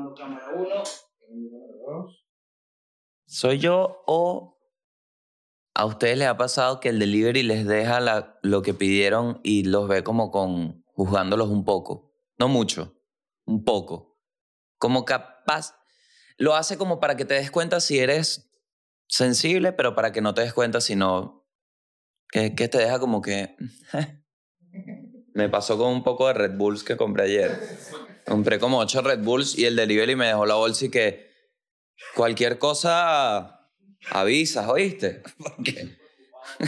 grabando cámara 1. Cámara 2. ¿Soy yo o a ustedes les ha pasado que el delivery les deja la- lo que pidieron y los ve como con juzgándolos un poco? No mucho, un poco. Como capaz, lo hace como para que te des cuenta si eres sensible, pero para que no te des cuenta si no, que, que te deja como que... Me pasó con un poco de Red Bulls que compré ayer. Compré como ocho Red Bulls y el delivery me dejó la bolsa y que cualquier cosa avisas, ¿oíste? Porque,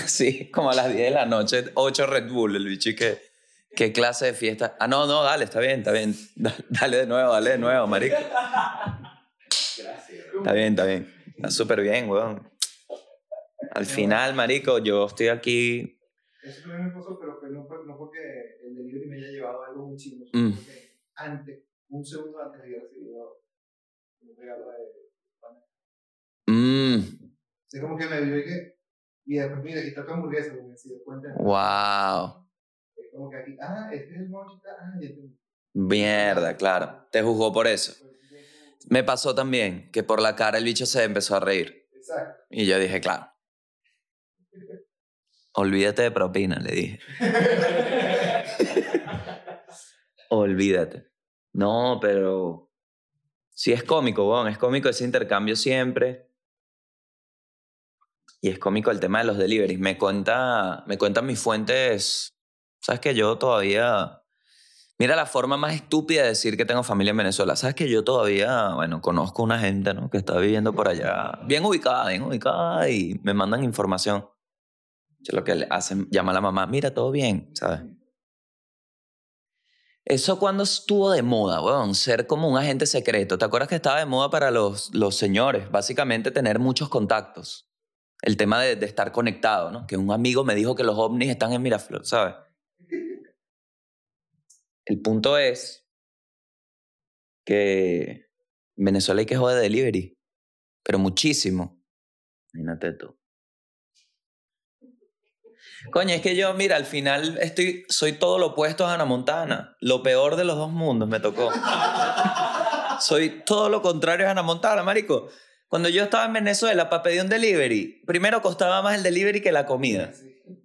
sí, como a las 10 de la noche, 8 Red Bull, el bicho y que, ¿qué clase de fiesta? Ah, no, no, dale, está bien, está bien. Da- Dale de nuevo, dale de nuevo, marico. Está bien, está bien. Está súper bien, weón. Al final, marico, yo estoy aquí... Eso también me pasó, pero no, porque el delivery me haya llevado algo muy chino, Mm. porque antes, un segundo antes había recibido un regalo de Mmm, Es como que me vio y que. Y después, mira, aquí está tu hamburguesa, porque se dio cuenta. wow. Es como que aquí, ah, este es el mochita, ah, ya te. Mierda, claro. Te juzgó por eso. Me pasó también que por la cara el bicho se empezó a reír. Exacto. Y yo dije, claro. Olvídate de propina, le dije. Olvídate. No, pero sí es cómico, weón. Es cómico ese intercambio siempre. Y es cómico el tema de los deliveries. Me cuenta, me cuentan mis fuentes. Sabes que yo todavía. Mira la forma más estúpida de decir que tengo familia en Venezuela. Sabes que yo todavía, bueno, conozco una gente, ¿no? Que está viviendo por allá, bien ubicada, bien ubicada, y me mandan información. Yo lo que le hacen, llama a la mamá, mira, todo bien, ¿sabes? Eso cuando estuvo de moda, weón, ser como un agente secreto. ¿Te acuerdas que estaba de moda para los, los señores? Básicamente tener muchos contactos. El tema de, de estar conectado, ¿no? Que un amigo me dijo que los ovnis están en Miraflores, ¿sabes? El punto es que en Venezuela hay que joder de delivery, pero muchísimo. Imagínate tú. Coño, es que yo, mira, al final estoy, soy todo lo opuesto a Hannah Montana. Lo peor de los dos mundos me tocó. soy todo lo contrario a Hannah Montana, marico. Cuando yo estaba en Venezuela para pedir un delivery, primero costaba más el delivery que la comida.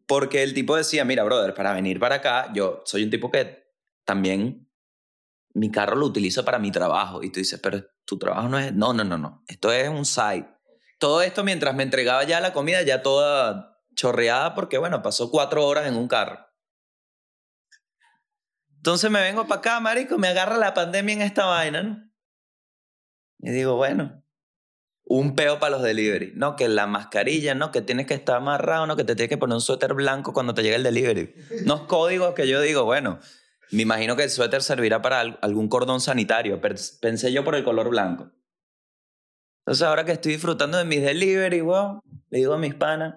Porque el tipo decía, mira, brother, para venir para acá, yo soy un tipo que también mi carro lo utilizo para mi trabajo. Y tú dices, pero tu trabajo no es... No, no, no, no. Esto es un site. Todo esto mientras me entregaba ya la comida, ya toda chorreada, porque bueno, pasó cuatro horas en un carro. Entonces me vengo para acá, marico, me agarra la pandemia en esta vaina, ¿no? Y digo, bueno, un peo para los delivery. No, que la mascarilla, no, que tienes que estar amarrado, no, que te tienes que poner un suéter blanco cuando te llegue el delivery. Unos códigos que yo digo, bueno, me imagino que el suéter servirá para al- algún cordón sanitario. Pensé yo por el color blanco. Entonces ahora que estoy disfrutando de mis delivery, wow, le digo a mis panas,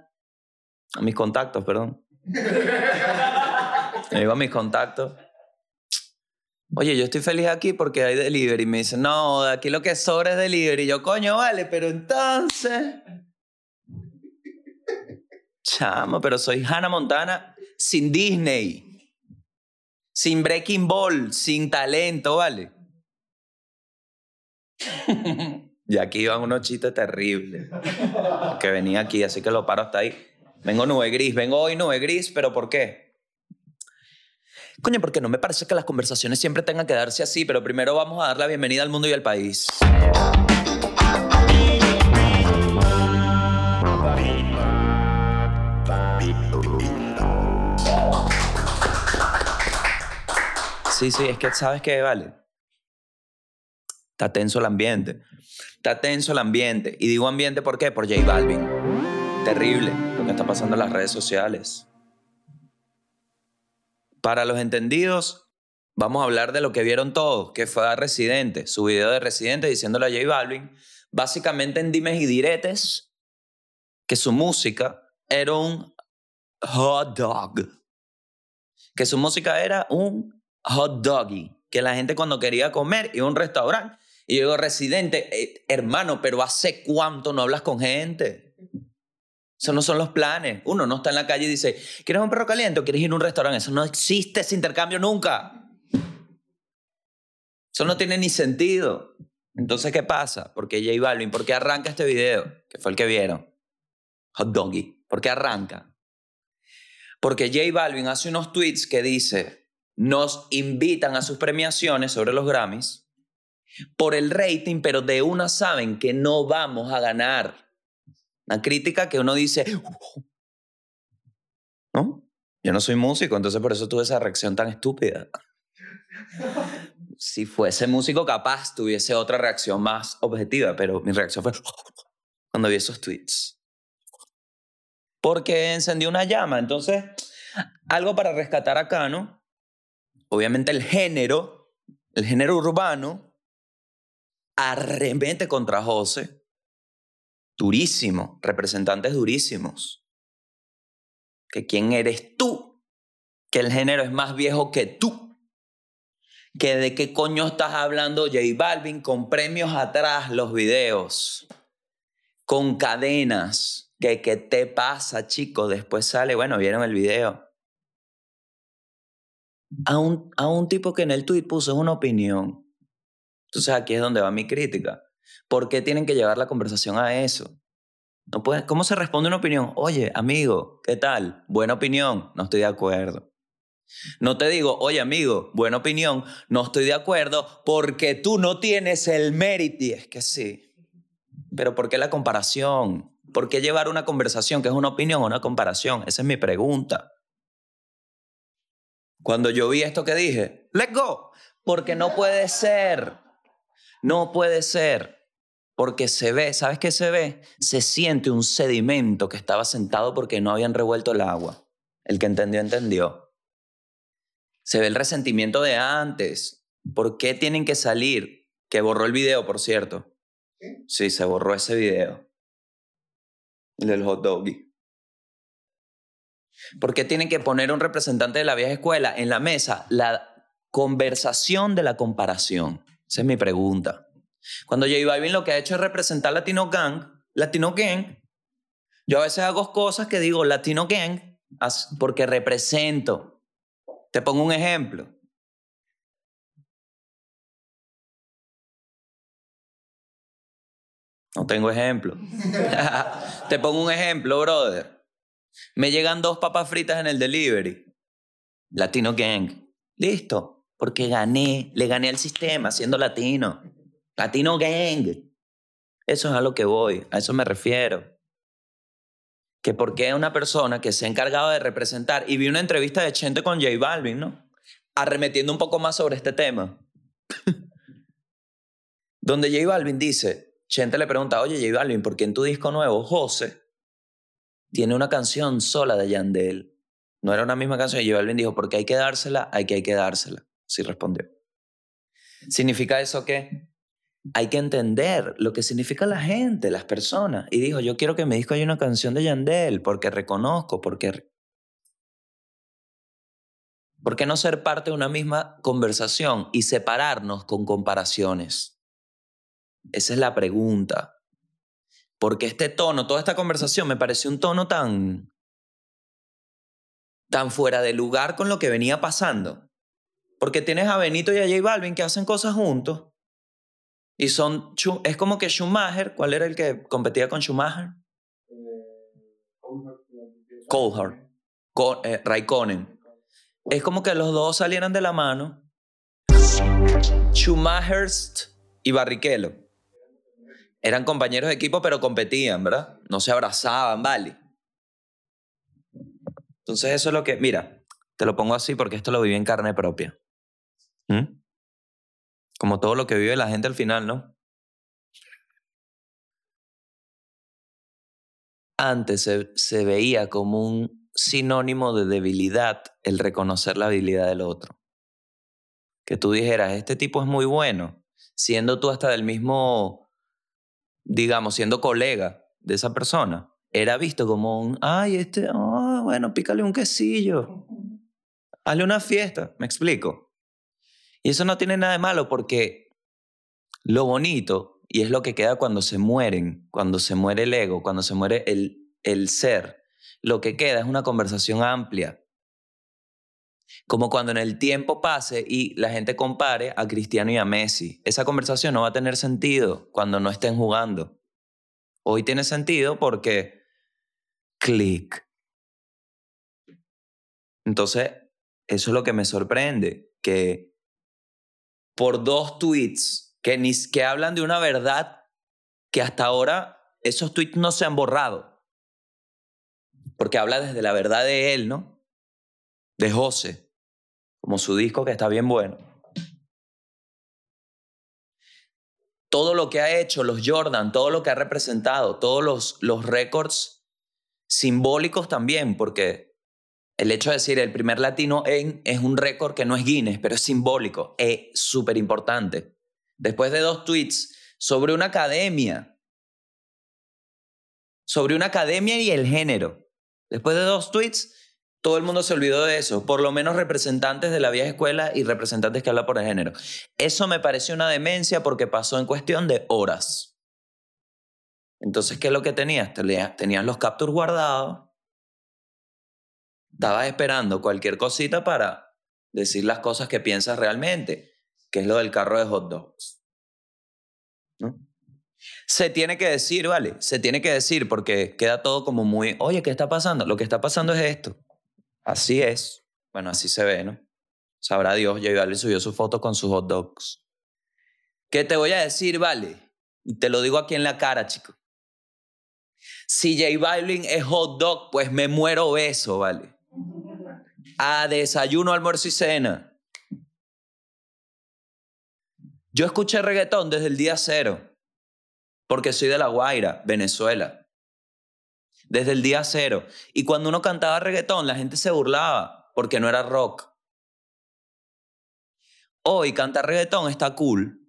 a mis contactos, perdón. Le digo a mis contactos. Oye, yo estoy feliz aquí porque hay delivery. Y me dicen, no, de aquí lo que sobra es delivery. Y yo, coño, vale, pero entonces. Chamo, pero soy Hannah Montana sin Disney. Sin Breaking Ball, sin talento, ¿vale? y aquí iban unos chistes terribles. Que venía aquí, así que lo paro hasta ahí. Vengo nube gris, vengo hoy nube gris, pero ¿por qué? Coño, porque no me parece que las conversaciones siempre tengan que darse así, pero primero vamos a dar la bienvenida al mundo y al país. Sí, sí, es que sabes que vale. Está tenso el ambiente. Está tenso el ambiente. Y digo ambiente ¿por qué? Por J Balvin. Terrible está pasando en las redes sociales. Para los entendidos, vamos a hablar de lo que vieron todos, que fue a Residente, su video de Residente diciéndole a J Balvin, básicamente en dimes y diretes, que su música era un hot dog. Que su música era un hot doggy. Que la gente cuando quería comer iba a un restaurante. Y yo digo, Residente, eh, hermano, pero ¿hace cuánto no hablas con gente? Eso no son los planes. Uno no está en la calle y dice, ¿quieres un perro caliente o quieres ir a un restaurante? Eso no existe ese intercambio nunca. Eso no tiene ni sentido. Entonces, ¿qué pasa? ¿Por qué J Balvin? ¿Por qué arranca este video? Que fue el que vieron. Hot Doggy. ¿Por qué arranca? Porque J Balvin hace unos tweets que dice, nos invitan a sus premiaciones sobre los Grammys por el rating, pero de una saben que no vamos a ganar. Una crítica que uno dice, ¿no? Yo no soy músico, entonces por eso tuve esa reacción tan estúpida. Si fuese músico, capaz tuviese otra reacción más objetiva, pero mi reacción fue cuando vi esos tweets. Porque encendió una llama. Entonces, algo para rescatar acá, ¿no? Obviamente el género, el género urbano, arremete contra José. Durísimo, representantes durísimos. Que quién eres tú, que el género es más viejo que tú. Que de qué coño estás hablando J Balvin con premios atrás los videos, con cadenas. Que qué te pasa, chicos? Después sale, bueno, vieron el video. A un, a un tipo que en el tweet puso una opinión. Entonces aquí es donde va mi crítica. ¿Por qué tienen que llevar la conversación a eso? No ¿Cómo se responde una opinión? Oye, amigo, ¿qué tal? Buena opinión, no estoy de acuerdo. No te digo, oye, amigo, buena opinión, no estoy de acuerdo porque tú no tienes el mérito. Y es que sí. Pero ¿por qué la comparación? ¿Por qué llevar una conversación que es una opinión o una comparación? Esa es mi pregunta. Cuando yo vi esto que dije, let's go, porque no puede ser. No puede ser. Porque se ve, ¿sabes qué se ve? Se siente un sedimento que estaba sentado porque no habían revuelto el agua. El que entendió, entendió. Se ve el resentimiento de antes. ¿Por qué tienen que salir? Que borró el video, por cierto. Sí, se borró ese video. El del hot doggy. ¿Por qué tienen que poner un representante de la vieja escuela en la mesa? La conversación de la comparación. Esa es mi pregunta. Cuando J Balvin lo que ha hecho es representar Latino Gang, Latino Gang, yo a veces hago cosas que digo Latino Gang porque represento. Te pongo un ejemplo. No tengo ejemplo. Te pongo un ejemplo, brother. Me llegan dos papas fritas en el delivery. Latino Gang. Listo. Porque gané. Le gané al sistema siendo latino. Latino Gang. Eso es a lo que voy. A eso me refiero. Que porque una persona que se ha encargado de representar. Y vi una entrevista de Chente con J Balvin, ¿no? Arremetiendo un poco más sobre este tema. Donde J Balvin dice, Chente le pregunta, oye J Balvin, ¿por qué en tu disco nuevo, José, tiene una canción sola de Yandel? No era una misma canción. Y J Balvin dijo, porque hay que dársela, hay que hay que dársela. Sí respondió. ¿Significa eso qué? Hay que entender lo que significa la gente, las personas. Y dijo, yo quiero que me disco haya una canción de Yandel, porque reconozco, porque... ¿Por qué no ser parte de una misma conversación y separarnos con comparaciones? Esa es la pregunta. Porque este tono, toda esta conversación me pareció un tono tan tan fuera de lugar con lo que venía pasando. Porque tienes a Benito y a J Balvin que hacen cosas juntos. Y son, es como que Schumacher, ¿cuál era el que competía con Schumacher? Coulthard. Eh, Raikkonen. Es como que los dos salieran de la mano. Schumacher y Barrichello. Eran compañeros de equipo, pero competían, ¿verdad? No se abrazaban, ¿vale? Entonces eso es lo que, mira, te lo pongo así porque esto lo viví en carne propia. ¿Mm? Como todo lo que vive la gente al final, ¿no? Antes se, se veía como un sinónimo de debilidad el reconocer la habilidad del otro. Que tú dijeras, este tipo es muy bueno, siendo tú hasta del mismo digamos, siendo colega de esa persona, era visto como un, ay, este, oh, bueno, pícale un quesillo, hazle una fiesta, me explico. Y eso no tiene nada de malo porque lo bonito, y es lo que queda cuando se mueren, cuando se muere el ego, cuando se muere el, el ser, lo que queda es una conversación amplia. Como cuando en el tiempo pase y la gente compare a Cristiano y a Messi. Esa conversación no va a tener sentido cuando no estén jugando. Hoy tiene sentido porque clic. Entonces, eso es lo que me sorprende, que por dos tweets que, ni, que hablan de una verdad que hasta ahora esos tweets no se han borrado. Porque habla desde la verdad de él, ¿no? De José, como su disco que está bien bueno. Todo lo que ha hecho los Jordan, todo lo que ha representado, todos los, los récords simbólicos también, porque el hecho de decir el primer latino en es un récord que no es Guinness, pero es simbólico, es súper importante. Después de dos tweets sobre una academia, sobre una academia y el género. Después de dos tweets, todo el mundo se olvidó de eso, por lo menos representantes de la vieja escuela y representantes que hablan por el género. Eso me pareció una demencia porque pasó en cuestión de horas. Entonces, ¿qué es lo que tenías? Tenías los captures guardados, estabas esperando cualquier cosita para decir las cosas que piensas realmente, que es lo del carro de hot dogs. Se tiene que decir, ¿vale? Se tiene que decir porque queda todo como muy, oye, ¿qué está pasando? Lo que está pasando es esto. Así es. Bueno, así se ve, ¿no? Sabrá Dios, J Balvin subió su foto con sus hot dogs. ¿Qué te voy a decir, vale? Y te lo digo aquí en la cara, chico. Si J Balvin es hot dog, pues me muero beso, ¿vale? A desayuno, almuerzo y cena. Yo escuché reggaetón desde el día cero, porque soy de La Guaira, Venezuela. Desde el día cero. Y cuando uno cantaba reggaetón, la gente se burlaba, porque no era rock. Hoy cantar reggaetón está cool.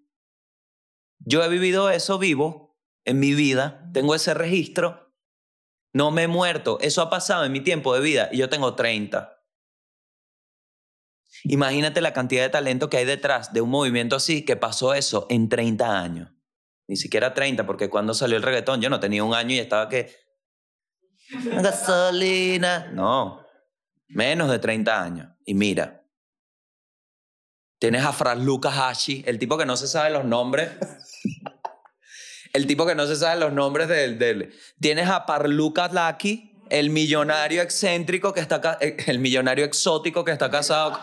Yo he vivido eso vivo en mi vida, tengo ese registro. No me he muerto, eso ha pasado en mi tiempo de vida y yo tengo 30. Imagínate la cantidad de talento que hay detrás de un movimiento así que pasó eso en 30 años. Ni siquiera 30, porque cuando salió el reggaetón yo no tenía un año y estaba que... Gasolina. No, menos de 30 años. Y mira, tienes a Fras Lucas Hashi, el tipo que no se sabe los nombres. El tipo que no se sabe los nombres del... tienes a Parlucas Laki, el millonario excéntrico que está eh, el millonario exótico que está casado.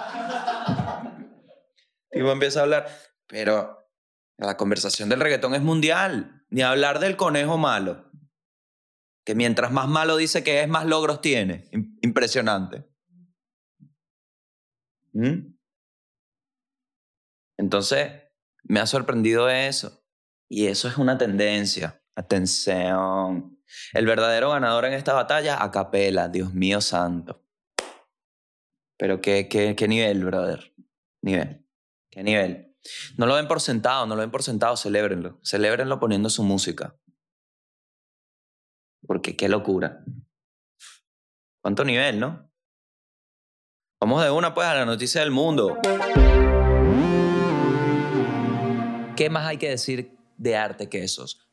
y empieza a hablar, pero la conversación del reggaetón es mundial, ni hablar del conejo malo, que mientras más malo dice que es, más logros tiene. Impresionante. ¿Mm? Entonces, me ha sorprendido eso. Y eso es una tendencia. Atención. El verdadero ganador en esta batalla, a capela, Dios mío santo. Pero qué, qué, qué nivel, brother. Nivel. ¿Qué nivel? No lo ven por sentado, no lo ven por sentado, celébrenlo. Celébrenlo poniendo su música. Porque qué locura. ¿Cuánto nivel, no? Vamos de una pues a la noticia del mundo. ¿Qué más hay que decir de arte que esos?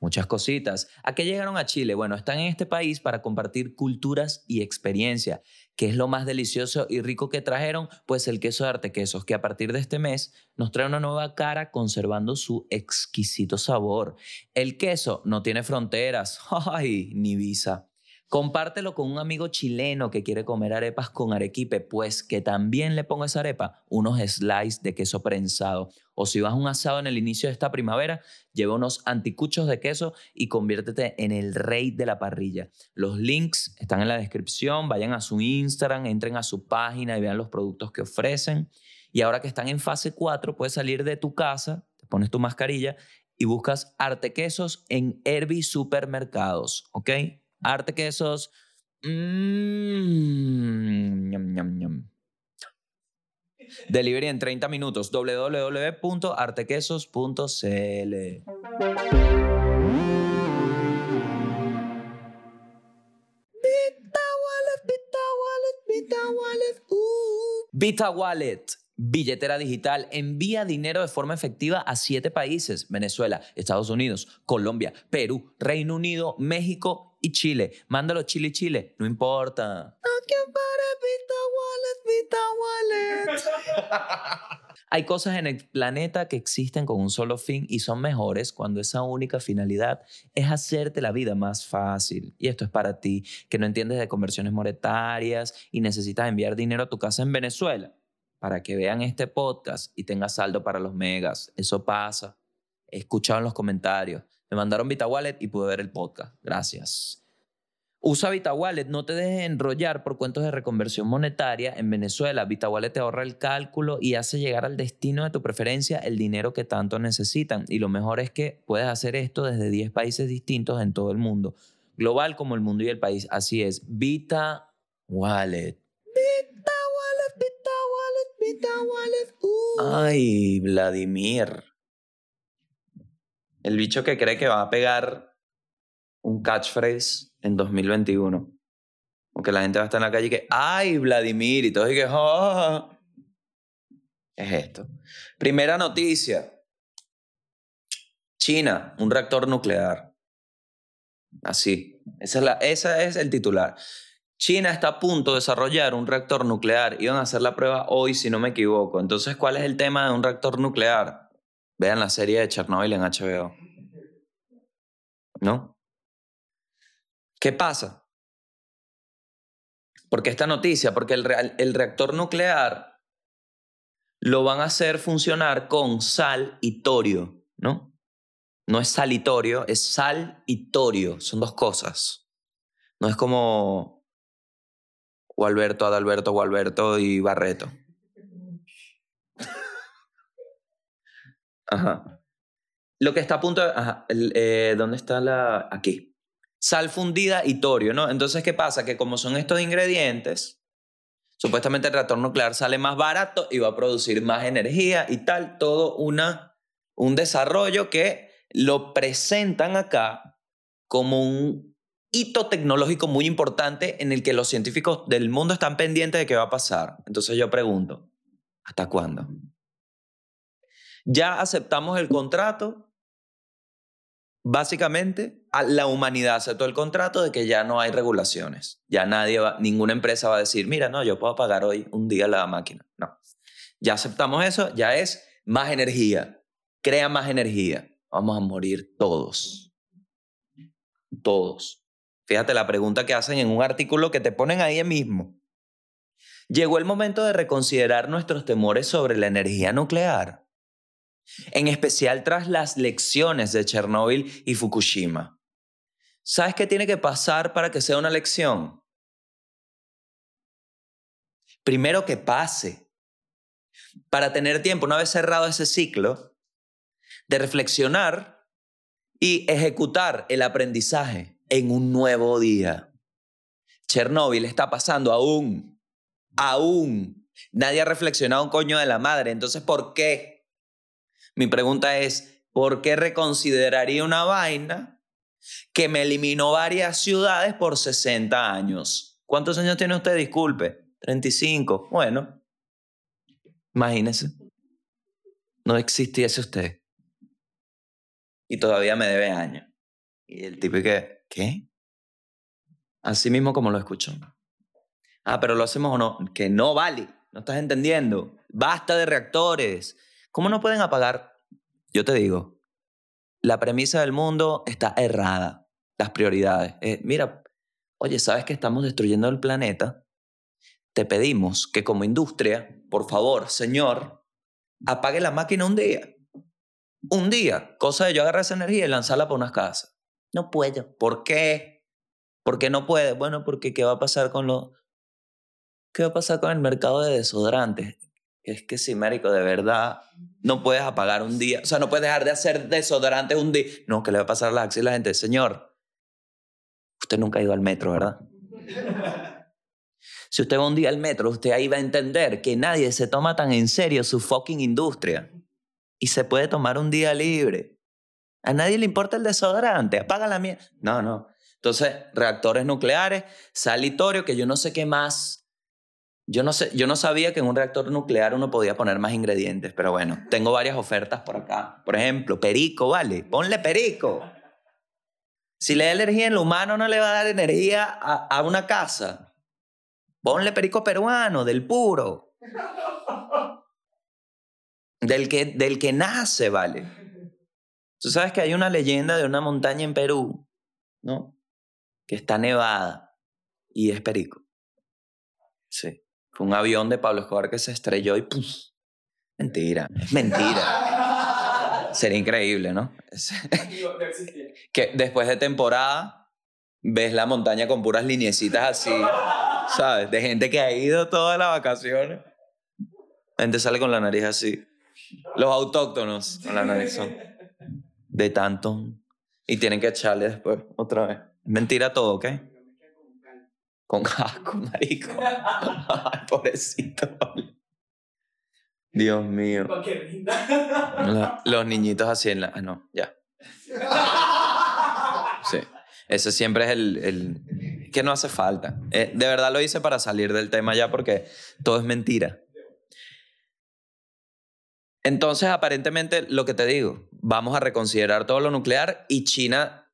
Muchas cositas. ¿A qué llegaron a Chile? Bueno, están en este país para compartir culturas y experiencia. ¿Qué es lo más delicioso y rico que trajeron? Pues el queso de Artequesos, que a partir de este mes nos trae una nueva cara conservando su exquisito sabor. El queso no tiene fronteras, ¡ay! ni visa. Compártelo con un amigo chileno que quiere comer arepas con arequipe, pues que también le ponga esa arepa unos slices de queso prensado. O si vas a un asado en el inicio de esta primavera, lleva unos anticuchos de queso y conviértete en el rey de la parrilla. Los links están en la descripción, vayan a su Instagram, entren a su página y vean los productos que ofrecen. Y ahora que están en fase 4, puedes salir de tu casa, te pones tu mascarilla y buscas arte quesos en Herbie Supermercados, ¿ok? Arte quesos. Mmm, Delivery en 30 minutos. www.artequesos.cl. Vita. Uh. Wallet billetera digital, envía dinero de forma efectiva a siete países, Venezuela, Estados Unidos, Colombia, Perú, Reino Unido, México y Chile. Mándalo Chile, Chile, no importa. Hay cosas en el planeta que existen con un solo fin y son mejores cuando esa única finalidad es hacerte la vida más fácil. Y esto es para ti, que no entiendes de conversiones monetarias y necesitas enviar dinero a tu casa en Venezuela para que vean este podcast y tengas saldo para los megas. Eso pasa. He escuchado en los comentarios. Me mandaron Vita Wallet y pude ver el podcast. Gracias. Usa VitaWallet, no te dejes enrollar por cuentos de reconversión monetaria. En Venezuela, VitaWallet te ahorra el cálculo y hace llegar al destino de tu preferencia el dinero que tanto necesitan. Y lo mejor es que puedes hacer esto desde 10 países distintos en todo el mundo, global como el mundo y el país. Así es, VitaWallet. VitaWallet, VitaWallet, VitaWallet. Uh. Ay, Vladimir. El bicho que cree que va a pegar un catchphrase en 2021. Porque la gente va a estar en la calle y que, ¡ay, Vladimir! Y todo y que, ¡oh! Es esto. Primera noticia. China, un reactor nuclear. Así. Es, la, esa es el titular. China está a punto de desarrollar un reactor nuclear. Iban a hacer la prueba hoy, si no me equivoco. Entonces, ¿cuál es el tema de un reactor nuclear? Vean la serie de Chernobyl en HBO. ¿No? ¿Qué pasa? Porque esta noticia, porque el, reactor nuclear lo van a hacer funcionar con sal y torio, ¿no? No es sal y torio, es sal y torio, son dos cosas. No es como Gualberto, Adalberto, Gualberto y Barreto. Ajá. Lo que está a punto de... Ajá, eh, ¿Dónde está la...? Aquí sal fundida y torio, ¿no? Entonces, ¿qué pasa? Que como son estos ingredientes, supuestamente el reactor nuclear sale más barato y va a producir más energía y tal, todo una, un desarrollo que lo presentan acá como un hito tecnológico muy importante en el que los científicos del mundo están pendientes de qué va a pasar. Entonces yo pregunto, ¿hasta cuándo? Ya aceptamos el contrato, básicamente la humanidad aceptó el contrato de que ya no hay regulaciones. Ya nadie va, ninguna empresa va a decir, mira, no, yo puedo pagar hoy un día la máquina. No. Ya aceptamos eso, ya es más energía. Crea más energía. Vamos a morir todos. Todos. Fíjate la pregunta que hacen en un artículo que te ponen ahí mismo. Llegó el momento de reconsiderar nuestros temores sobre la energía nuclear en especial tras las lecciones de Chernóbil y Fukushima. ¿Sabes qué tiene que pasar para que sea una lección? Primero que pase, para tener tiempo, una vez cerrado ese ciclo, de reflexionar y ejecutar el aprendizaje en un nuevo día. Chernóbil está pasando aún, aún. Nadie ha reflexionado un coño de la madre. Entonces, ¿por qué? Mi pregunta es, ¿por qué reconsideraría una vaina que me eliminó varias ciudades por 60 años? ¿Cuántos años tiene usted? Disculpe. 35. Bueno, imagínese. No existiese usted. Y todavía me debe años. Y el tipo que, ¿qué? Así mismo como lo escucho. Ah, pero lo hacemos o no. Que no vale. No estás entendiendo. Basta de reactores. ¿Cómo no pueden apagar? Yo te digo, la premisa del mundo está errada, las prioridades. Eh, mira, oye, ¿sabes que estamos destruyendo el planeta? Te pedimos que como industria, por favor, señor, apague la máquina un día. Un día, cosa de yo agarrar esa energía y lanzarla por unas casas. No puedo. ¿Por qué? ¿Por qué no puede? Bueno, porque ¿qué va a pasar con lo... ¿Qué va a pasar con el mercado de desodorantes? Es que sí, médico, de verdad, no puedes apagar un día, o sea, no puedes dejar de hacer desodorante un día. No, que le va a pasar a la axilas a la gente, señor, usted nunca ha ido al metro, ¿verdad? Si usted va un día al metro, usted ahí va a entender que nadie se toma tan en serio su fucking industria y se puede tomar un día libre. A nadie le importa el desodorante, apaga la mierda. No, no. Entonces, reactores nucleares, salitorio, que yo no sé qué más Yo no, sé, yo no sabía que en un reactor nuclear uno podía poner más ingredientes, pero bueno, tengo varias ofertas por acá. Por ejemplo, perico, ¿vale? Ponle perico. Si le da energía en lo humano, no le va a dar energía a, una casa. Ponle perico peruano, del puro. Del que, del que nace, ¿vale? Tú sabes que hay una leyenda de una montaña en Perú, ¿no? Que está nevada y es perico. Sí. Fue un avión de Pablo Escobar que se estrelló y ¡pum! Mentira, es mentira. Sería increíble, ¿no? Que después de temporada ves la montaña con puras lineecitas así, ¿sabes? De gente que ha ido todas las vacaciones. La gente sale con la nariz así. Los autóctonos con la nariz son de tanto. Y tienen que echarle después otra vez. Mentira todo, ¿ok? Con asco, marico. Ay, pobrecito. Dios mío. Los niñitos así en la... Ah, no, ya. Sí. Ese siempre es el, el- que no hace falta. Eh, de verdad lo hice para salir del tema ya porque todo es mentira. Entonces, aparentemente, lo que te digo, vamos a reconsiderar todo lo nuclear y China...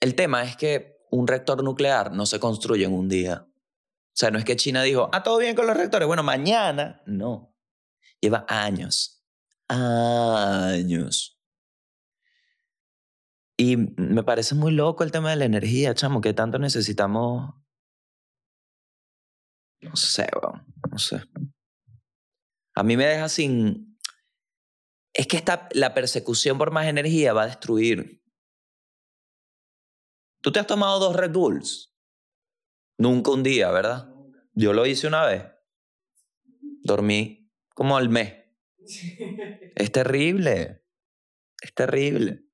El tema es que un reactor nuclear no se construye en un día. O sea, no es que China dijo, ah, todo bien con los reactores. Bueno, mañana. No. Lleva años. Años. Y me parece muy loco el tema de la energía, chamo, que tanto necesitamos. No sé, weón, no sé. A mí me deja sin. Es que esta, la persecución por más energía va a destruir. Tú te has tomado dos Red Bulls. Nunca un día, ¿verdad? Yo lo hice una vez. Dormí como al mes. Es terrible. Es terrible.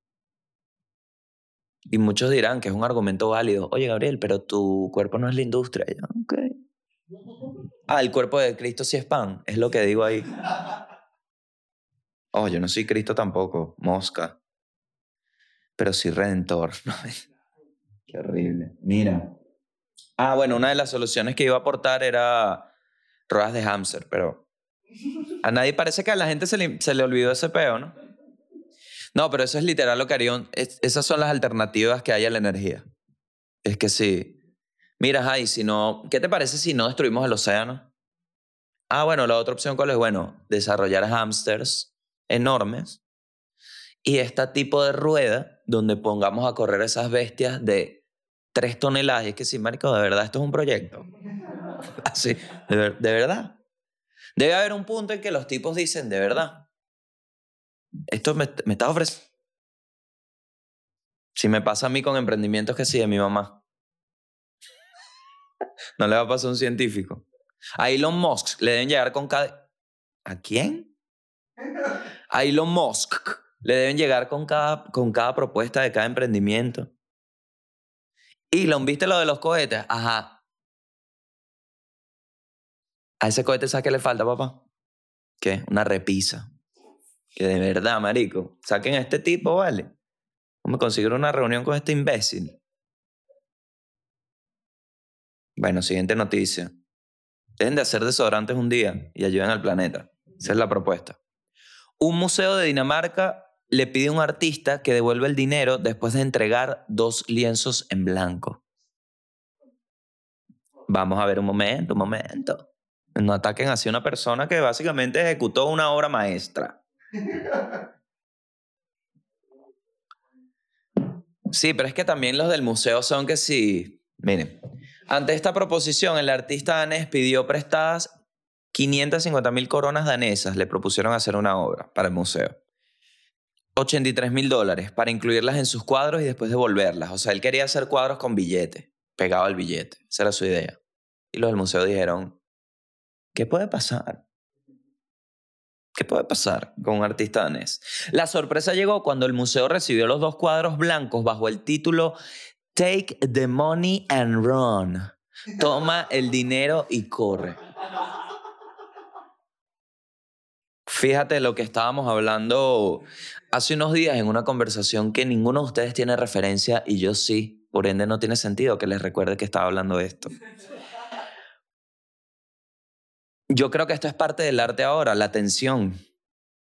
Y muchos dirán que es un argumento válido. Oye, Gabriel, pero tu cuerpo no es la industria. Yo. Ah, el cuerpo de Cristo sí es pan. Es lo que digo ahí. Oh, yo no soy Cristo tampoco. Mosca. Pero sí redentor. Qué horrible. Mira. Ah, bueno, una de las soluciones que iba a aportar era ruedas de hámster, pero a nadie parece que a la gente se le, se le olvidó ese peo, ¿no? No, pero eso es literal lo que haría. esas son las alternativas que hay a la energía. Es que sí. Mira, Jai, si no, ¿qué te parece si no destruimos el océano? Ah, bueno, la otra opción, ¿cuál es? Bueno, desarrollar hámsters enormes y este tipo de rueda donde pongamos a correr esas bestias de tres toneladas. Y es que sí, marico, de verdad, esto es un proyecto. Así, de, ver- de verdad. Debe haber un punto en que los tipos dicen, de verdad, esto me, me está ofreciendo. Si me pasa a mí con emprendimientos que sí de mi mamá. No le va a pasar a un científico. A Elon Musk le deben llegar con cada... ¿A quién? A Elon Musk le deben llegar con cada, con cada propuesta de cada emprendimiento. Elon, ¿viste lo de los cohetes? Ajá. A ese cohete, ¿sabes qué le falta, papá? ¿Qué? Una repisa. Que de verdad, marico. Saquen a este tipo, ¿vale? ¿Cómo conseguir una reunión con este imbécil? Bueno, siguiente noticia. Dejen de hacer desodorantes un día y ayuden al planeta. Esa es la propuesta. Un museo de Dinamarca le pide a un artista que devuelva el dinero después de entregar dos lienzos en blanco. Vamos a ver un momento, un momento. No ataquen así a una persona que básicamente ejecutó una obra maestra. Sí, pero es que también los del museo son que sí. Miren, ante esta proposición, el artista danés pidió prestadas 550 mil coronas danesas. Le propusieron hacer una obra para el museo. 83 mil dólares para incluirlas en sus cuadros y después devolverlas. O sea, él quería hacer cuadros con billete, pegado al billete. Esa era su idea. Y los del museo dijeron, ¿qué puede pasar? ¿Qué puede pasar con un artista danés? La sorpresa llegó cuando el museo recibió los dos cuadros blancos bajo el título Take the money and run. Toma el dinero y corre. Fíjate lo que estábamos hablando hace unos días en una conversación que ninguno de ustedes tiene referencia y yo sí. Por ende no tiene sentido que les recuerde que estaba hablando de esto. yo creo que esto es parte del arte ahora, la atención.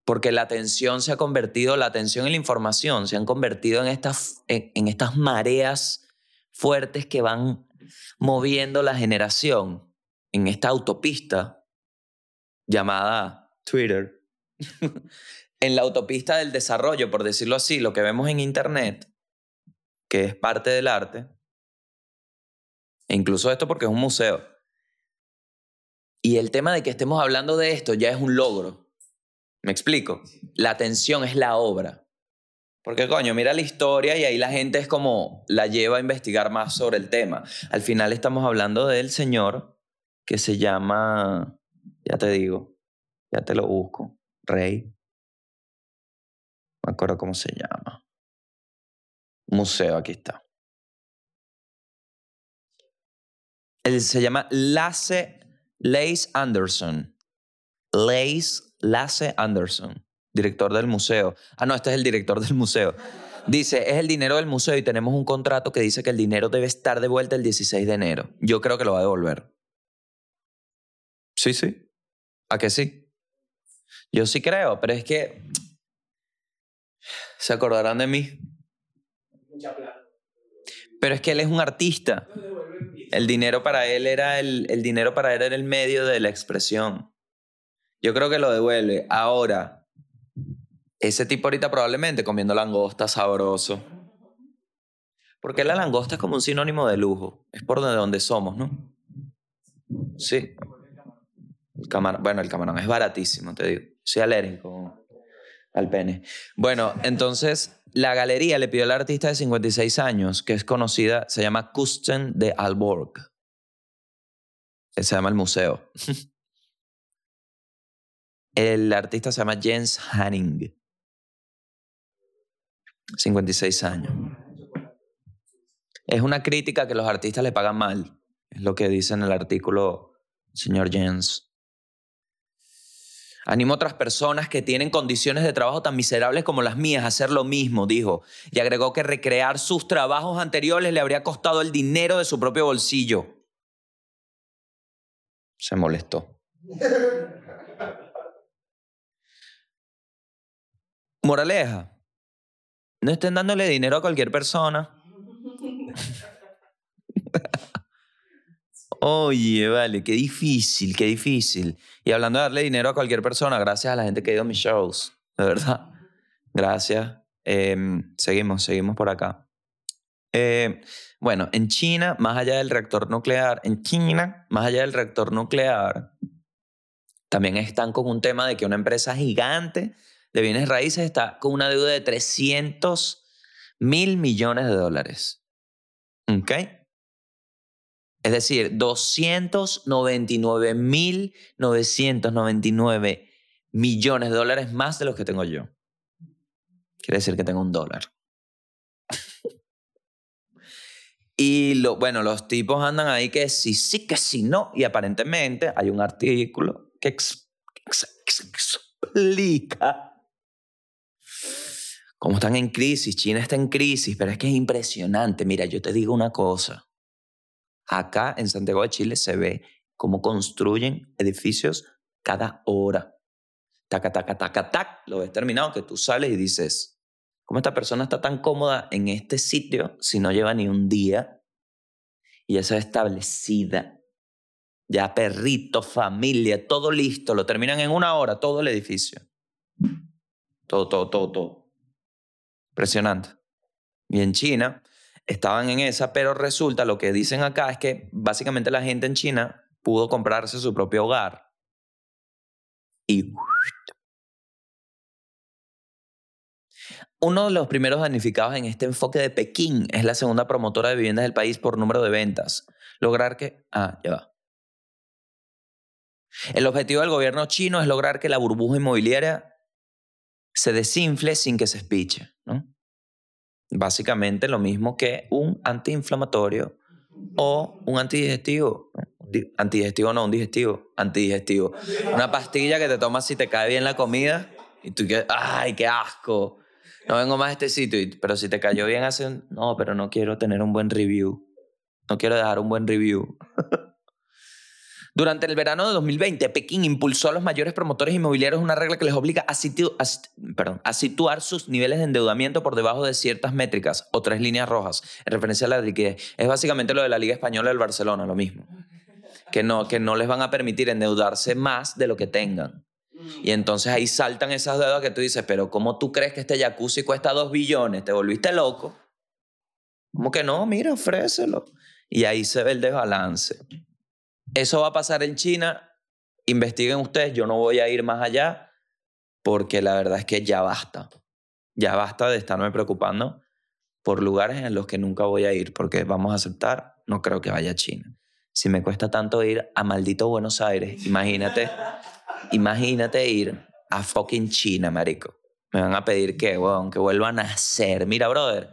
Porque la atención se ha convertido, la atención y la información se han convertido en estas, en, en estas mareas fuertes que van moviendo la generación en esta autopista llamada Twitter. en la autopista del desarrollo, por decirlo así, lo que vemos en Internet, que es parte del arte, e incluso esto porque es un museo. Y el tema de que estemos hablando de esto ya es un logro. ¿Me explico? La atención es la obra. Porque coño, mira la historia y ahí la gente es como la lleva a investigar más sobre el tema. Al final estamos hablando del señor que se llama, ya te digo, ya te lo busco, Rey. Me acuerdo cómo se llama. Museo, aquí está. Él se llama Lasse Lace Anderson. Lace, Lasse Anderson, director del museo. Ah, no, este es el director del museo. Dice, es el dinero del museo y tenemos un contrato que dice que el dinero debe estar de vuelta el 16 de enero. Yo creo que lo va a devolver. Sí, sí. ¿A que sí? Yo sí creo, pero es que se acordarán de mí. Mucha plata. Pero es que él es un artista. El dinero para él era el, el dinero para él era el medio de la expresión. Yo creo que lo devuelve. Ahora, ese tipo ahorita probablemente comiendo langosta sabroso. Porque la langosta es como un sinónimo de lujo. Es por donde, donde somos, ¿no? Sí. El camarón, bueno, el camarón es baratísimo, te digo. Soy alérgico al pene. Bueno, entonces la galería le pidió al artista de 56 años, que es conocida, se llama Kusten de Alborg. Se llama el museo. El artista se llama Jens Hanning. 56 años. Es una crítica que los artistas le pagan mal. Es lo que dice en el artículo señor Jens. Animo a otras personas que tienen condiciones de trabajo tan miserables como las mías a hacer lo mismo, dijo. Y agregó que recrear sus trabajos anteriores le habría costado el dinero de su propio bolsillo. Se molestó. Moraleja. No estén dándole dinero a cualquier persona. Oye, vale, qué difícil, qué difícil. Y hablando de darle dinero a cualquier persona, gracias a la gente que ha ido a mis shows, de verdad. Gracias. Em, seguimos, seguimos por acá. Eh, bueno, en China, más allá del reactor nuclear, en China, más allá del reactor nuclear, también están con un tema de que una empresa gigante de bienes raíces está con una deuda de 300 mil millones de dólares. ¿Ok? Es decir, 299.999 millones de dólares más de los que tengo yo. Quiere decir que tengo un dólar. y lo, bueno, los tipos andan ahí que sí, sí, que sí, no. Y aparentemente hay un artículo que ex- explica cómo están en crisis. China está en crisis, pero es que es impresionante. Mira, yo te digo una cosa. Acá en Santiago de Chile se ve cómo construyen edificios cada hora. Taca, taca, taca, tac. Lo ves terminado que tú sales y dices, ¿cómo esta persona está tan cómoda en este sitio si no lleva ni un día? Y ya ve establecida. Ya perrito, familia, todo listo. Lo terminan en una hora, todo el edificio. Todo, todo, todo, todo. Impresionante. Y en China estaban en esa, pero resulta, lo que dicen acá es que básicamente la gente en China pudo comprarse su propio hogar. Y uno de los primeros damnificados en este enfoque de Pekín es la segunda promotora de viviendas del país por número de ventas. Lograr que... Ah, ya va. El objetivo del gobierno chino es lograr que la burbuja inmobiliaria se desinfle sin que se espiche, ¿no? Básicamente lo mismo que un antiinflamatorio o un antidigestivo. Antidigestivo no, un digestivo. Antidigestivo. Una pastilla que te tomas si te cae bien la comida y tú que, ay, qué asco. No vengo más a este sitio, pero si te cayó bien hace no, pero no quiero tener un buen review. No quiero dejar un buen review. Durante el verano de 2020, Pekín impulsó a los mayores promotores inmobiliarios una regla que les obliga a, situar sus niveles de endeudamiento por debajo de ciertas métricas o tres líneas rojas en referencia a la liquidez. Es básicamente lo de la Liga Española del Barcelona, lo mismo. Que no, que no les van a permitir endeudarse más de lo que tengan. Y entonces ahí saltan esas deudas que tú dices, pero ¿cómo tú crees que este jacuzzi cuesta dos billones? ¿Te volviste loco? Como que no, mira, ofrécelo. Y ahí se ve el desbalance. Eso va a pasar en China. Investiguen ustedes, yo no voy a ir más allá porque la verdad es que ya basta. Ya basta de estarme preocupando por lugares en los que nunca voy a ir porque vamos a aceptar, no creo que vaya a China. Si me cuesta tanto ir a maldito Buenos Aires, imagínate, imagínate ir a fucking China, marico. Me van a pedir que, weón, que vuelvan a nacer. Mira, brother,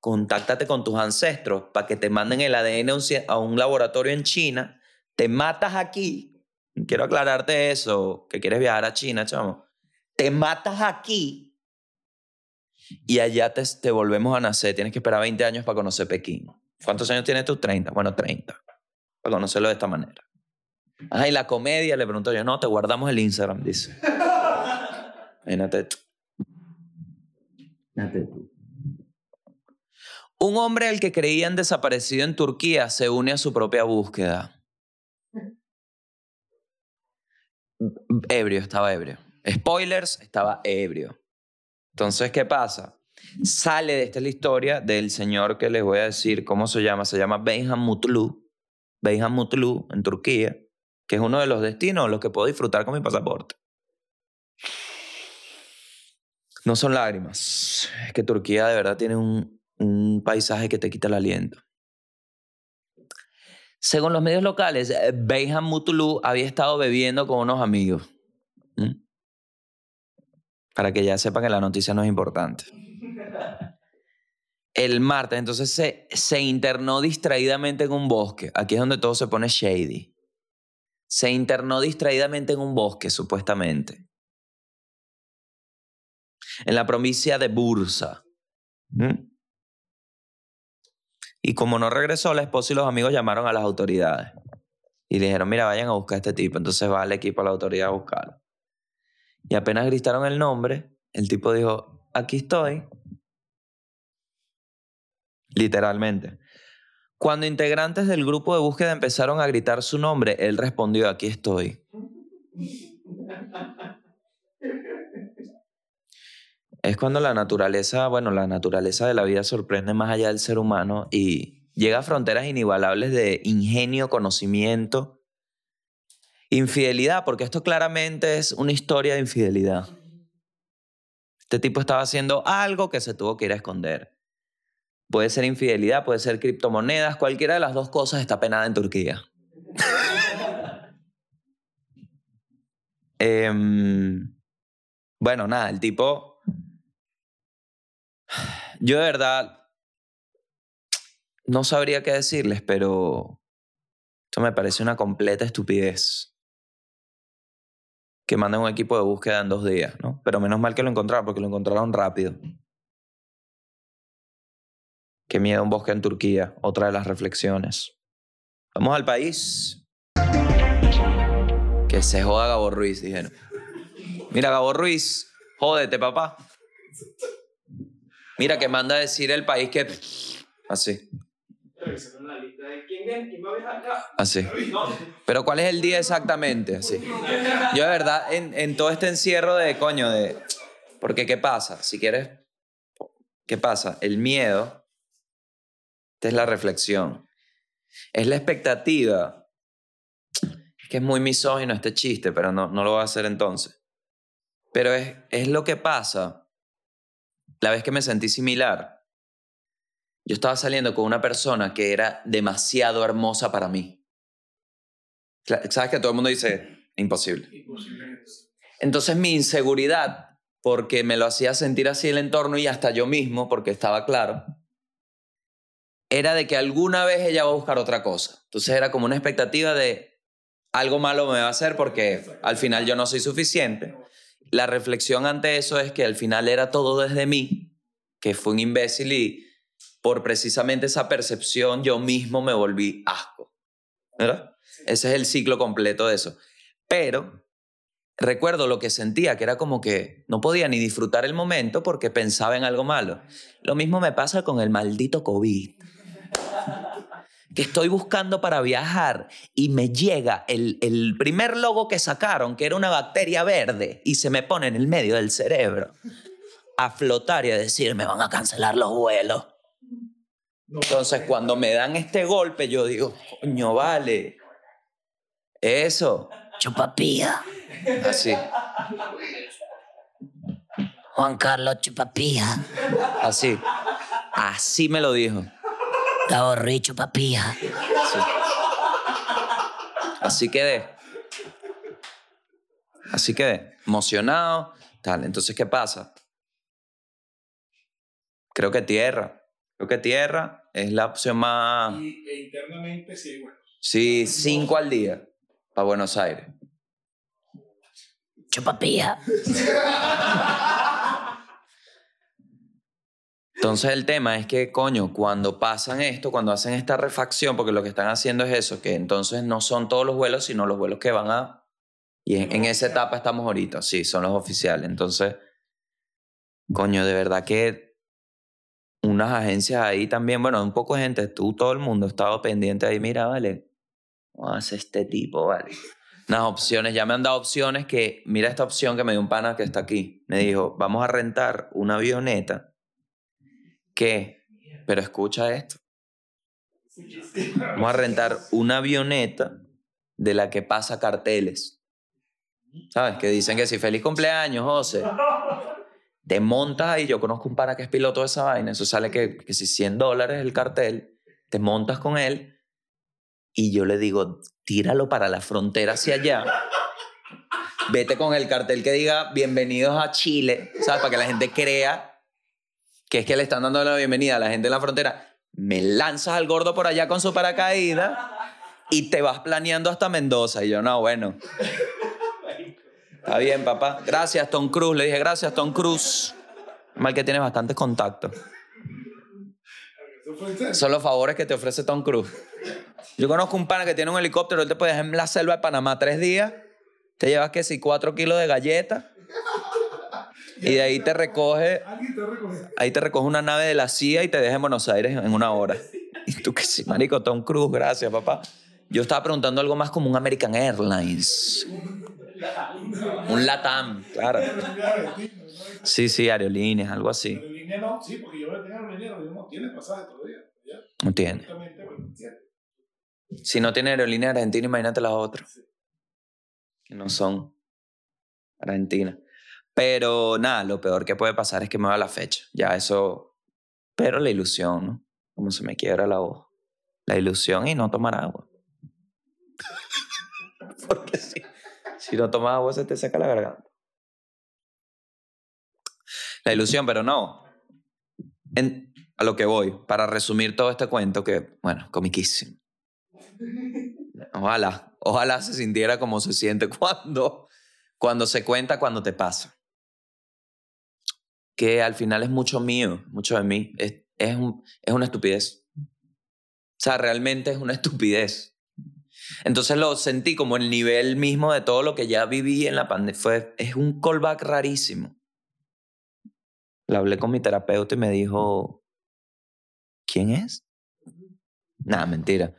contáctate con tus ancestros para que te manden el ADN a un laboratorio en China te matas aquí, quiero aclararte eso, que quieres viajar a China, chamo, te matas aquí y allá te, te volvemos a nacer. Tienes que esperar 20 años para conocer Pekín. ¿Cuántos años tienes tú? 30. Bueno, 30. Para conocerlo de esta manera. Ajá, y la comedia, le pregunto yo, no, te guardamos el Instagram, dice. Imagínate tú. Imagínate tú. Un hombre al que creían desaparecido en Turquía se une a su propia búsqueda. Ebrio, estaba ebrio. Spoilers, estaba ebrio. Entonces, ¿qué pasa? Sale de esta es la historia del señor que les voy a decir cómo se llama. Se llama Beyhan Mutlu. Mutlu, en Turquía, que es uno de los destinos los que puedo disfrutar con mi pasaporte. No son lágrimas. Es que Turquía de verdad tiene un, un paisaje que te quita el aliento. Según los medios locales, eh, Beyhan Mutlu había estado bebiendo con unos amigos. ¿Mm? Para que ya sepan que la noticia no es importante. El martes, entonces se, se internó distraídamente en un bosque. Aquí es donde todo se pone shady. Se internó distraídamente en un bosque, supuestamente. En la provincia de Bursa. ¿Mm? Y como no regresó, la esposa y los amigos llamaron a las autoridades. Y dijeron, mira, vayan a buscar a este tipo. Entonces va el equipo a la autoridad a buscarlo. Y apenas gritaron el nombre, el tipo dijo, aquí estoy. Literalmente. Cuando integrantes del grupo de búsqueda empezaron a gritar su nombre, él respondió, aquí estoy. Es cuando la naturaleza, bueno, la naturaleza de la vida sorprende más allá del ser humano y llega a fronteras inigualables de ingenio, conocimiento, infidelidad, porque esto claramente es una historia de infidelidad. Este tipo estaba haciendo algo que se tuvo que ir a esconder. Puede ser infidelidad, puede ser criptomonedas, cualquiera de las dos cosas está penada en Turquía. Em, bueno, nada, el tipo... Yo de verdad no sabría qué decirles, pero esto me parece una completa estupidez. Que manden un equipo de búsqueda en dos días, ¿no? Pero menos mal que lo encontraron, porque lo encontraron rápido. Qué miedo un bosque en Turquía, otra de las reflexiones. Vamos al país. Que se joda Gabo Ruiz, dijeron. Mira, Gabo Ruiz, jódete, papá. Mira, que manda a decir el país que... Así, así. Pero ¿cuál es el día exactamente? Así. Yo de verdad, en, en todo este encierro de coño, de... Porque ¿qué pasa? Si quieres... ¿Qué pasa? El miedo, esta es la reflexión, es la expectativa. Es que es muy misógino este chiste, pero no, no lo voy a hacer entonces. Pero es, es lo que pasa la vez que me sentí similar. Yo estaba saliendo con una persona que era demasiado hermosa para mí. Sabes que todo el mundo dice, imposible. Entonces mi inseguridad, porque me lo hacía sentir así el entorno y hasta yo mismo, porque estaba claro, era de que alguna vez ella va a buscar otra cosa. Entonces era como una expectativa de algo malo me va a hacer porque al final yo no soy suficiente. La reflexión ante eso es que al final era todo desde mí, que fue un imbécil y por precisamente esa percepción yo mismo me volví asco. ¿verdad? Ese es el ciclo completo de eso. Pero recuerdo lo que sentía, que era como que no podía ni disfrutar el momento porque pensaba en algo malo. Lo mismo me pasa con el maldito COVID. Que estoy buscando para viajar y me llega el, el primer logo que sacaron, que era una bacteria verde, y se me pone en el medio del cerebro a flotar y a decir, me van a cancelar los vuelos. Entonces, cuando me dan este golpe, yo digo, coño, vale. Eso, chupapía. Así, Juan Carlos Chupapía. así. Así me lo dijo. Gabo Ruiz Chupapía. Así, así quedé. Así quedé. Emocionado, tal. Entonces, ¿qué pasa? Creo que tierra. Creo que tierra es la opción más... Y e internamente sí, bueno. Sí, cinco al día para Buenos Aires. Chupapía. Entonces el tema es que, coño, cuando pasan esto, cuando hacen esta refacción, porque lo que están haciendo es eso, que entonces no son todos los vuelos, sino los vuelos que van a... Y en, esa etapa estamos ahorita, sí, son los oficiales. Entonces, coño, de verdad que unas agencias ahí también, bueno, un poco gente, tú, todo el mundo, ha estado pendiente ahí, mira, vale, ¿cómo hace este tipo, vale? Unas opciones, ya me han dado opciones que, mira esta opción que me dio un pana que está aquí, me dijo, vamos a rentar una avioneta que, pero escucha esto, vamos a rentar una avioneta de la que pasa carteles. ¿Sabes? Que dicen que si feliz cumpleaños, José. Te montas ahí, yo conozco un pana que es piloto de esa vaina, eso sale que, que si 100 dólares el cartel, te montas con él y yo le digo, tíralo para la frontera hacia allá. Vete con el cartel que diga bienvenidos a Chile, ¿sabes? Para que la gente crea que es que le están dando la bienvenida a la gente en la frontera. Me lanzas al gordo por allá con su paracaídas y te vas planeando hasta Mendoza. Y yo, no, bueno. Está bien, papá. Gracias, Tom Cruise. Le dije, gracias, Tom Cruise. Mal que tienes bastantes contactos. Son los favores que te ofrece Tom Cruise. Yo conozco un pana que tiene un helicóptero, él te puede dejar en la selva de Panamá tres días, te llevas que si cuatro kilos de galletas y de ahí te recoge, ahí te recoge una nave de la CIA y te deja en Buenos Aires en una hora. Y tú que sí, marico, Tom Cruise, gracias, papá. Yo estaba preguntando algo más como un American Airlines. Un LATAM, claro. Sí, sí, aerolíneas, algo así. Aerolínea no, sí, porque yo tengo aerolínea, pero no tiene pasaje todavía. No tiene. Si no tiene aerolínea argentina, imagínate las otras. Que no son argentinas. Pero nada, lo peor que puede pasar es que me va la fecha. Ya eso. Pero la ilusión, ¿no? Como se me quiebra la voz. La ilusión y no tomar agua. Porque si, si no tomas agua se te seca la garganta. La ilusión, pero no. En- a lo que voy, para resumir todo este cuento que, bueno, comiquísimo. Ojalá, ojalá se sintiera como se siente cuando, cuando se cuenta, cuando te pasa. Que al final es mucho mío, mucho de mí. Es, es, un- es una estupidez. O sea, realmente es una estupidez. Entonces lo sentí como el nivel mismo de todo lo que ya viví en la pandemia. Es un callback rarísimo. Le hablé con mi terapeuta y me dijo, ¿quién es? Nada, mentira.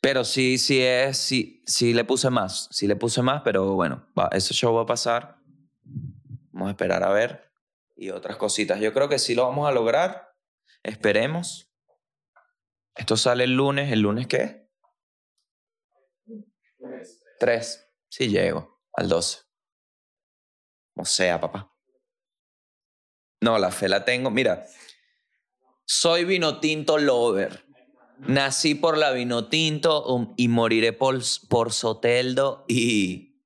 Pero sí, sí es, sí, sí le puse más, sí le puse más, pero bueno, va, ese show va a pasar. Vamos a esperar a ver. Y otras cositas. Yo creo que sí lo vamos a lograr. Esperemos. Esto sale el lunes. ¿El lunes qué? Tres. Sí llego. Al 12. O sea, papá. No, la fe la tengo. Mira, soy vino tinto lover. Nací por la vino tinto um, y moriré por, por Soteldo y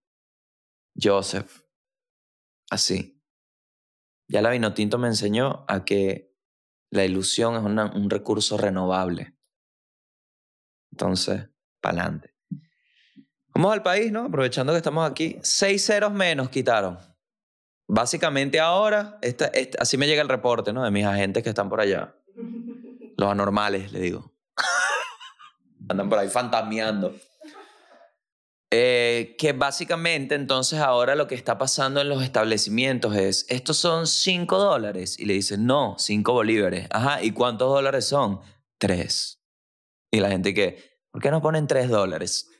Joseph. Así. Ya la vino tinto me enseñó a que la ilusión es un recurso renovable. Entonces, pa'lante. Vamos al país, ¿no? Aprovechando que estamos aquí. Seis ceros menos quitaron. Básicamente ahora, así me llega el reporte, ¿no? De mis agentes que están por allá. Los anormales, le digo. Andan por ahí fantasmeando. Eh, que básicamente entonces ahora lo que está pasando en los establecimientos es, estos son 5 dólares. Y le dicen, no, 5 bolívares. Ajá, ¿y cuántos dólares son? 3. Y la gente que, ¿por qué no ponen 3 dólares?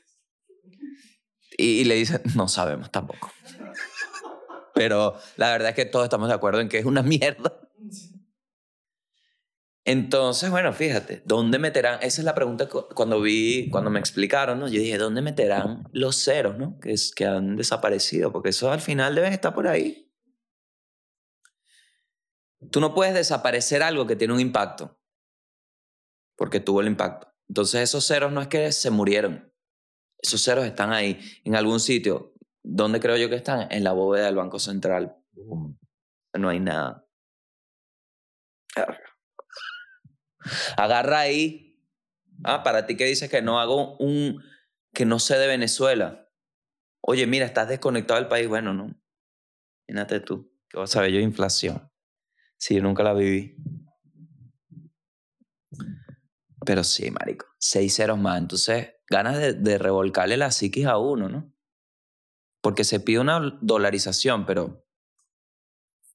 Y, le dicen, no sabemos tampoco. Pero la verdad es que todos estamos de acuerdo en que es una mierda. Entonces, bueno, fíjate, ¿dónde meterán? Esa es la pregunta cu- cuando vi, cuando me explicaron, ¿no? Yo dije, ¿dónde meterán los ceros, ¿no? Que, es, que han desaparecido, porque esos al final deben estar por ahí. Tú no puedes desaparecer algo que tiene un impacto, porque tuvo el impacto. Entonces esos ceros no es que se murieron, esos ceros están ahí, en algún sitio. ¿Dónde creo yo que están? En la bóveda del Banco Central. No hay nada. Agarra ahí. Ah, para ti que dices que no hago un. que no sé de Venezuela. Oye, mira, estás desconectado del país. Bueno, no. Imagínate tú. ¿Qué vas a saber yo inflación? Si yo nunca la viví. Pero sí, marico. Seis ceros más. Entonces, ganas de, de revolcarle la psiquis a uno, ¿no? Porque se pide una dolarización, pero.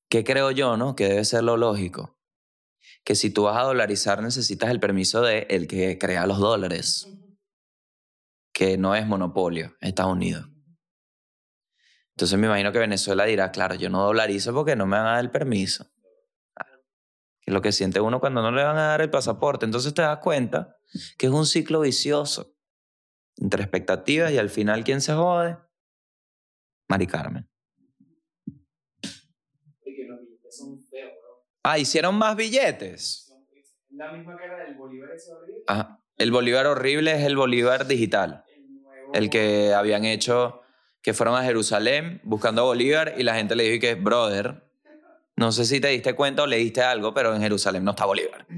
¿Qué creo yo, no? Que debe ser lo lógico que si tú vas a dolarizar necesitas el permiso de el que crea los dólares, que no es monopolio, Estados Unidos. Entonces me imagino que Venezuela dirá, claro, yo no dolarizo porque no me van a dar el permiso. Que es lo que siente uno cuando no le van a dar el pasaporte. Entonces te das cuenta que es un ciclo vicioso entre expectativas y al final, ¿quién se jode? Mari Carmen. Y que los billetes son feos, bro. Ah, hicieron más billetes. Es la misma cara del Bolívar ese horrible. Ajá. El Bolívar horrible es el Bolívar digital. El nuevo. el que habían hecho, que fueron a Jerusalén buscando a Bolívar y la gente le dijo que, brother, no sé si te diste cuenta o leíste algo, pero en Jerusalén no está Bolívar.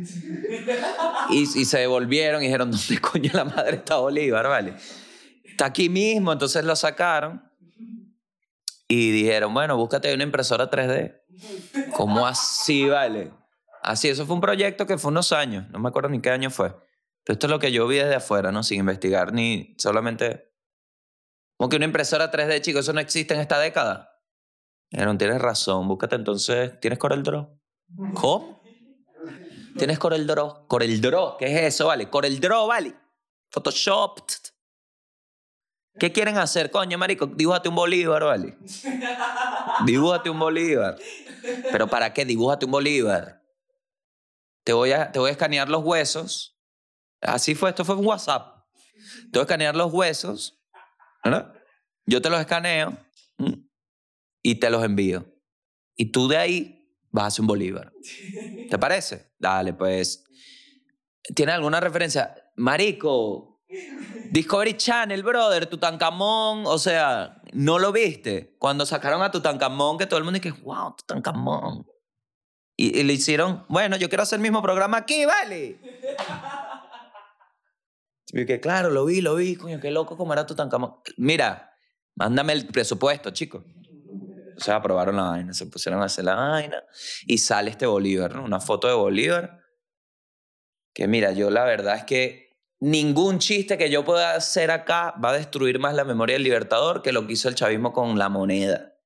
Y, y se devolvieron y dijeron, ¿dónde coño la madre está Bolívar? Vale. Está aquí mismo, entonces lo sacaron y dijeron, bueno, búscate una impresora 3D. ¿Cómo así, vale? Así, eso fue un proyecto que fue unos años, no me acuerdo ni qué año fue. Pero esto es lo que yo vi desde afuera, ¿no? Sin investigar ni solamente... Como que una impresora 3D, chicos, eso no existe en esta década. Dijeron, tienes razón, búscate entonces, ¿tienes CorelDRAW? ¿Cómo? ¿Tienes CorelDRAW? CorelDRAW, ¿qué es eso, vale? CorelDRAW, vale. Photoshop. ¿Qué quieren hacer, coño, marico? Dibújate un Bolívar, vale. Dibújate un Bolívar. ¿Pero para qué? Dibújate un Bolívar. Te voy a, te voy a escanear los huesos. Así fue, esto fue un WhatsApp. Te voy a escanear los huesos. ¿verdad? Yo te los escaneo y te los envío. Y tú de ahí vas a hacer un Bolívar. ¿Te parece? Dale, pues. ¿Tienes alguna referencia? Marico, Discovery Channel, brother, Tutankamón, o sea, ¿no lo viste? Cuando sacaron a Tutankamón, que todo el mundo dice, wow, Tutankamón. Y, y le hicieron, bueno, yo quiero hacer el mismo programa aquí, vale. Y que claro, lo vi, lo vi, coño, qué loco cómo era Tutankamón. Mira, mándame el presupuesto, chicos. O sea, aprobaron la vaina, se pusieron a hacer la vaina y sale este Bolívar, ¿no? Una foto de Bolívar. Que mira, yo la verdad es que ningún chiste que yo pueda hacer acá va a destruir más la memoria del Libertador que lo que hizo el chavismo con la moneda.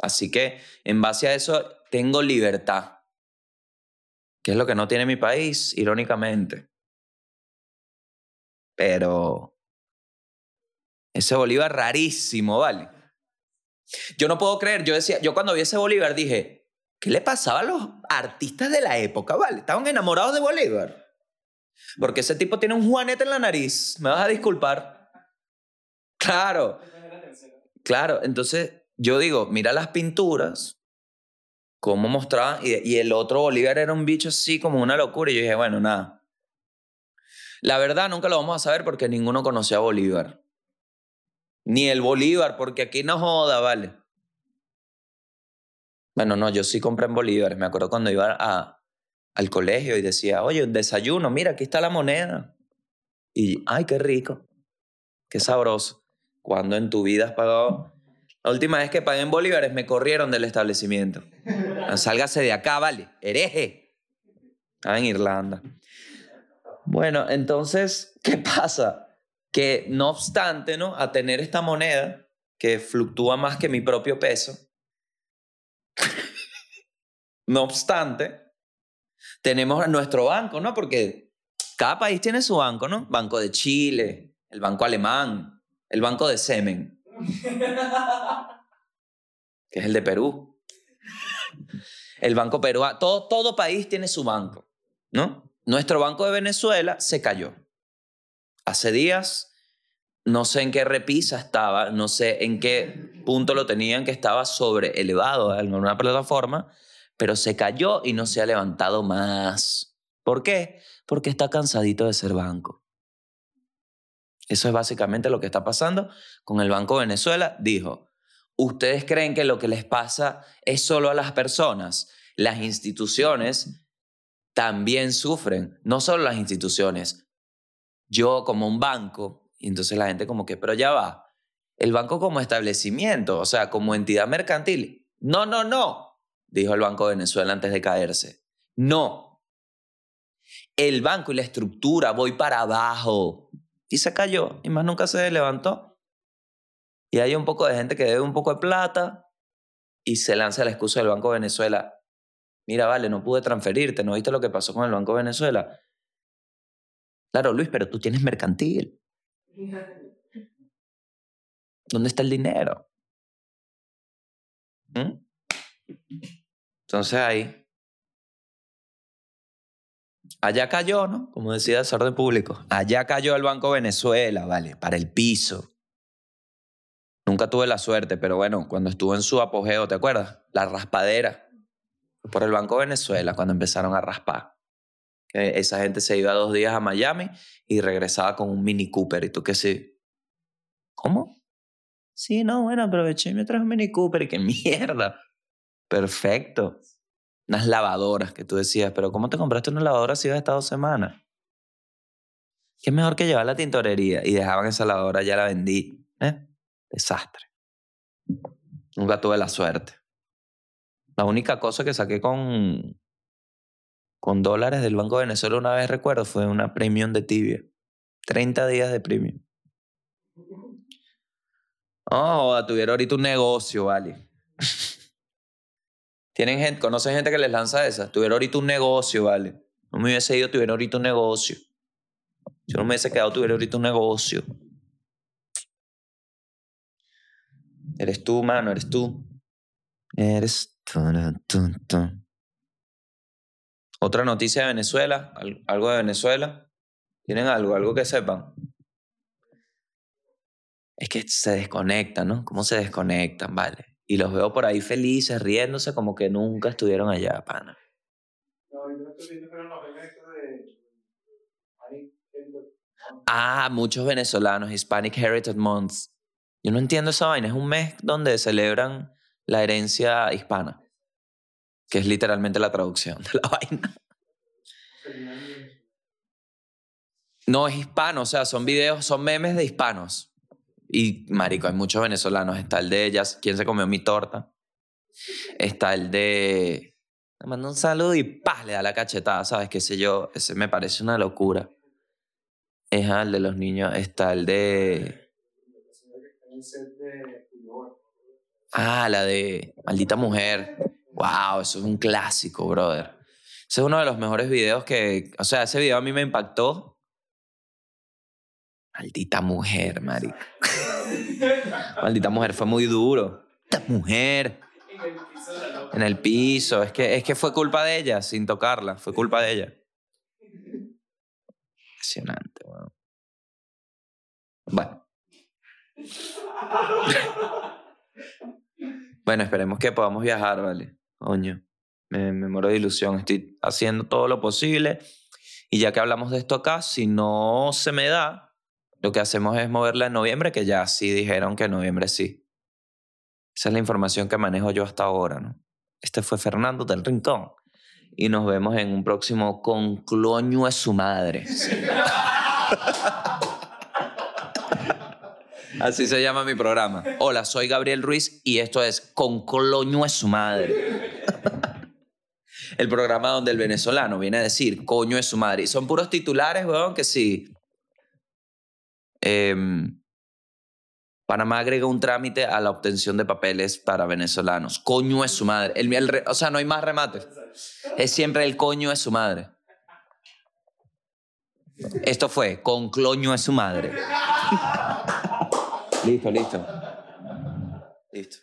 Así que en base a eso tengo libertad, que es lo que no tiene mi país, irónicamente. Pero ese Bolívar rarísimo, ¿vale? Yo no puedo creer, yo decía, yo cuando vi ese Bolívar dije, ¿qué le pasaba a los artistas de la época, ¿vale? Estaban enamorados de Bolívar. Porque ese tipo tiene un juanete en la nariz, me vas a disculpar. Claro, claro, entonces yo digo, mira las pinturas, cómo mostraban, y, el otro Bolívar era un bicho así como una locura, y yo dije, bueno, nada. La verdad nunca lo vamos a saber porque ninguno conocía a Bolívar. Ni el Bolívar, porque aquí no joda, vale. Bueno, no, yo sí compré en Bolívar. Me acuerdo cuando iba a, al colegio y decía, oye, un desayuno, mira, aquí está la moneda. Y, ay, qué rico, qué sabroso. Cuando en tu vida has pagado... La última vez que pagué en bolívares me corrieron del establecimiento. Sálgase de acá, vale, hereje. Estaba en Irlanda. Bueno, entonces, ¿qué pasa? que no obstante, ¿no? A tener esta moneda que fluctúa más que mi propio peso, no obstante, tenemos nuestro banco, ¿no? Porque cada país tiene su banco, ¿no? Banco de Chile, el banco alemán, el banco de semen, que es el de Perú. El banco peruano, todo, todo país tiene su banco, ¿no? Nuestro banco de Venezuela se cayó. Hace días, no sé en qué repisa estaba, no sé en qué punto lo tenían que estaba sobre elevado en alguna plataforma, pero se cayó y no se ha levantado más. ¿Por qué? Porque está cansadito de ser banco. Eso es básicamente lo que está pasando con el Banco de Venezuela. Dijo, ¿ustedes creen que lo que les pasa es solo a las personas? Las instituciones también sufren, no solo las instituciones. Yo como un banco, y entonces la gente como que, pero ya va, el banco como establecimiento, o sea, como entidad mercantil. No, no, no, dijo el Banco de Venezuela antes de caerse. No. El banco y la estructura voy para abajo. Y se cayó y más nunca se levantó. Y hay un poco de gente que debe un poco de plata y se lanza la excusa del Banco de Venezuela. Mira, vale, no pude transferirte, ¿no viste lo que pasó con el Banco de Venezuela? Claro, Luis, pero tú tienes mercantil. ¿Dónde está el dinero? ¿Mm? Entonces ahí. Allá cayó, ¿no? Como decía el orden público. Allá cayó el Banco Venezuela, vale, para el piso. Nunca tuve la suerte, pero bueno, cuando estuvo en su apogeo, ¿te acuerdas? La raspadera. Por el Banco Venezuela cuando empezaron a raspar. Que esa gente se iba dos días a Miami y regresaba con un Mini Cooper. ¿Y tú qué sí? ¿Cómo? Sí, no, bueno, aproveché y me traje un Mini Cooper. Qué mierda. Perfecto. Unas lavadoras que tú decías, pero ¿cómo te compraste una lavadora si ibas a estar dos semanas? ¿Qué es mejor que llevar la tintorería? Y dejaban esa lavadora, ya la vendí. ¿eh? Desastre. Nunca tuve la suerte. La única cosa que saqué con, con dólares del Banco de Venezuela una vez recuerdo fue una premium de tibia. 30 días de premium. Oh, tuviera ahorita un negocio, vale. Tienen gente, conocen gente que les lanza esas. Tuviera ahorita un negocio, vale. No me hubiese ido, tuviera ahorita un negocio. Si no me hubiese quedado, tuviera ahorita un negocio. Eres tú, mano, eres tú. Eres tú. Otra noticia de Venezuela, Al- algo de Venezuela. ¿Tienen algo, algo que sepan? Es que se desconectan, ¿no? ¿Cómo se desconectan, vale? Y los veo por ahí felices, riéndose como que nunca estuvieron allá, pana. No, yo no estoy viendo que eran los eventos de. Ah, muchos venezolanos, Hispanic Heritage Month. Yo no entiendo esa vaina. Es un mes donde celebran la herencia hispana, que es literalmente la traducción de la vaina. No es hispano, o sea, son videos, son memes de hispanos. Y, marico, hay muchos venezolanos. Está el de ellas, ¿quién se comió mi torta? Está el de... Me manda un saludo y ¡pah! le da la cachetada, ¿sabes? Qué sé yo, ese me parece una locura. Es el de los niños. Está el de... Ah, la de Maldita Mujer. Wow, eso es un clásico, brother. Ese es uno de los mejores videos que... O sea, ese video a mí me impactó. Maldita mujer, marico. Maldita mujer, fue muy duro. Maldita mujer. En el piso. Es que, es que fue culpa de ella, sin tocarla. Fue culpa de ella. Impresionante, weón. Bueno. Bueno, esperemos que podamos viajar, ¿vale? Coño, me, me muero de ilusión. Estoy haciendo todo lo posible. Y ya que hablamos de esto acá, si no se me da, lo que hacemos es moverla en noviembre, que ya sí dijeron que en noviembre sí. Esa es la información que manejo yo hasta ahora, ¿no? Este fue Fernando del Rincón. Y nos vemos en un próximo concloño a su madre. Así se llama mi programa. Hola, soy Gabriel Ruiz y esto es Concloño a su madre. El programa donde el venezolano viene a decir coño es su madre. Y son puros titulares, weón, que sí. Em, Panamá agrega un trámite a la obtención de papeles para venezolanos. Coño es su madre. El, o sea, no hay más remate. Es siempre el coño es su madre. Esto fue con cloño es su madre. listo, listo. Listo.